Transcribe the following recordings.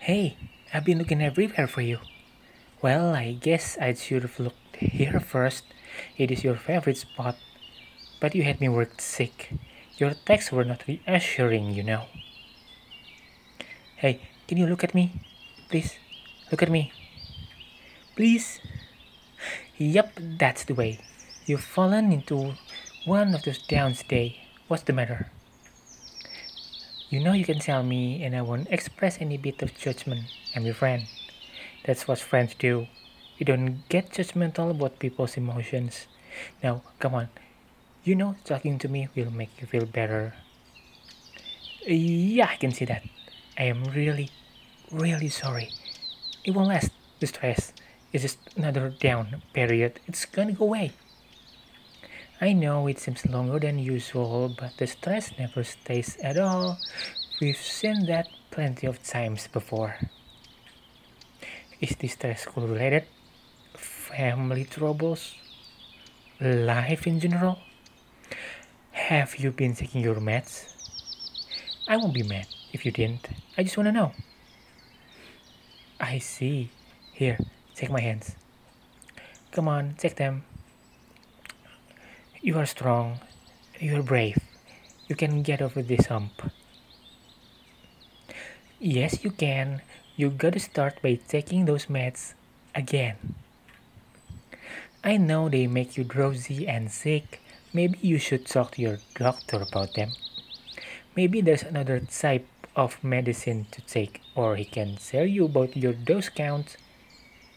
Hey, I've been looking everywhere for you. Well, I guess I should have looked here first. It is your favorite spot. But you had me worked sick. Your texts were not reassuring, you know. Hey, can you look at me? Please, look at me. Please. Yep, that's the way. You've fallen into one of those downs today. What's the matter? You know you can tell me, and I won't express any bit of judgment. I'm your friend. That's what friends do. You don't get judgmental about people's emotions. Now, come on. You know talking to me will make you feel better. Yeah, I can see that. I am really, really sorry. It won't last. The stress is just another down period. It's gonna go away. I know it seems longer than usual, but the stress never stays at all. We've seen that plenty of times before. Is this stress school related? Family troubles? Life in general? Have you been taking your meds? I won't be mad if you didn't. I just wanna know. I see. Here, take my hands. Come on, take them. You are strong. You are brave. You can get over this hump. Yes, you can. You gotta start by taking those meds again. I know they make you drowsy and sick. Maybe you should talk to your doctor about them. Maybe there's another type of medicine to take, or he can tell you about your dose count.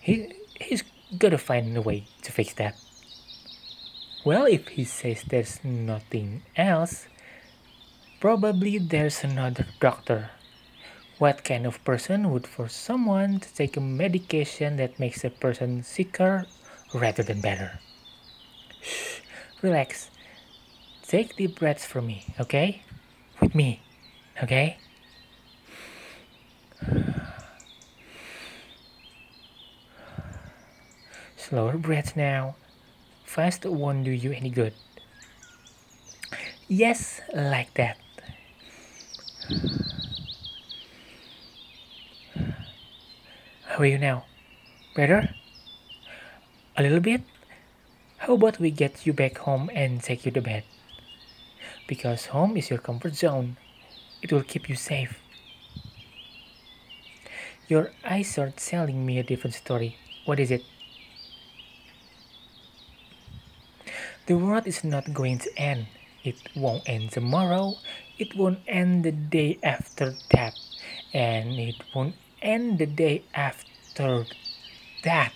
He, he's gotta find a way to fix that. Well, if he says there's nothing else, probably there's another doctor. What kind of person would force someone to take a medication that makes a person sicker rather than better? Shh, relax. Take deep breaths for me, okay? With me, okay? Slower breaths now. Fast won't do you any good. Yes, like that. How are you now? Better? A little bit? How about we get you back home and take you to bed? Because home is your comfort zone. It will keep you safe. Your eyes are telling me a different story. What is it? The world is not going to end. It won't end tomorrow. It won't end the day after that. And it won't end the day after that.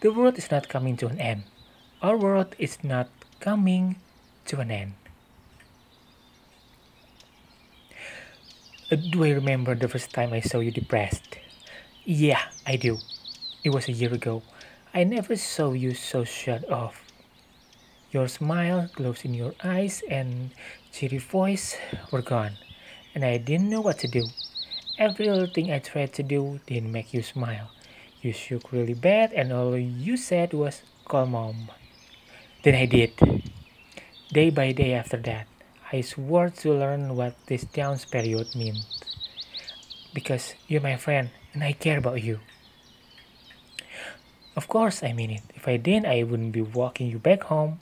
The world is not coming to an end. Our world is not coming to an end. Do I remember the first time I saw you depressed? Yeah, I do. It was a year ago. I never saw you so shut off. Your smile, glows in your eyes, and cheery voice were gone, and I didn't know what to do. Every little thing I tried to do didn't make you smile. You shook really bad, and all you said was, Call mom. Then I did. Day by day after that, I swore to learn what this downs period meant. Because you're my friend, and I care about you. Of course, I mean it. If I didn't, I wouldn't be walking you back home.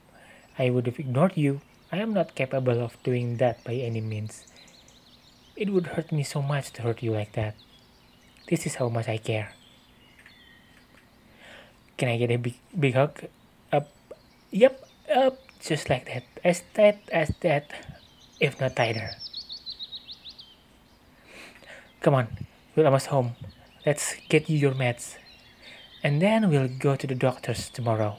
I would have ignored you. I am not capable of doing that by any means. It would hurt me so much to hurt you like that. This is how much I care. Can I get a big, big hug? Up, yep, up, just like that. As tight as that, if not tighter. Come on, we're almost home. Let's get you your meds. And then we'll go to the doctor's tomorrow.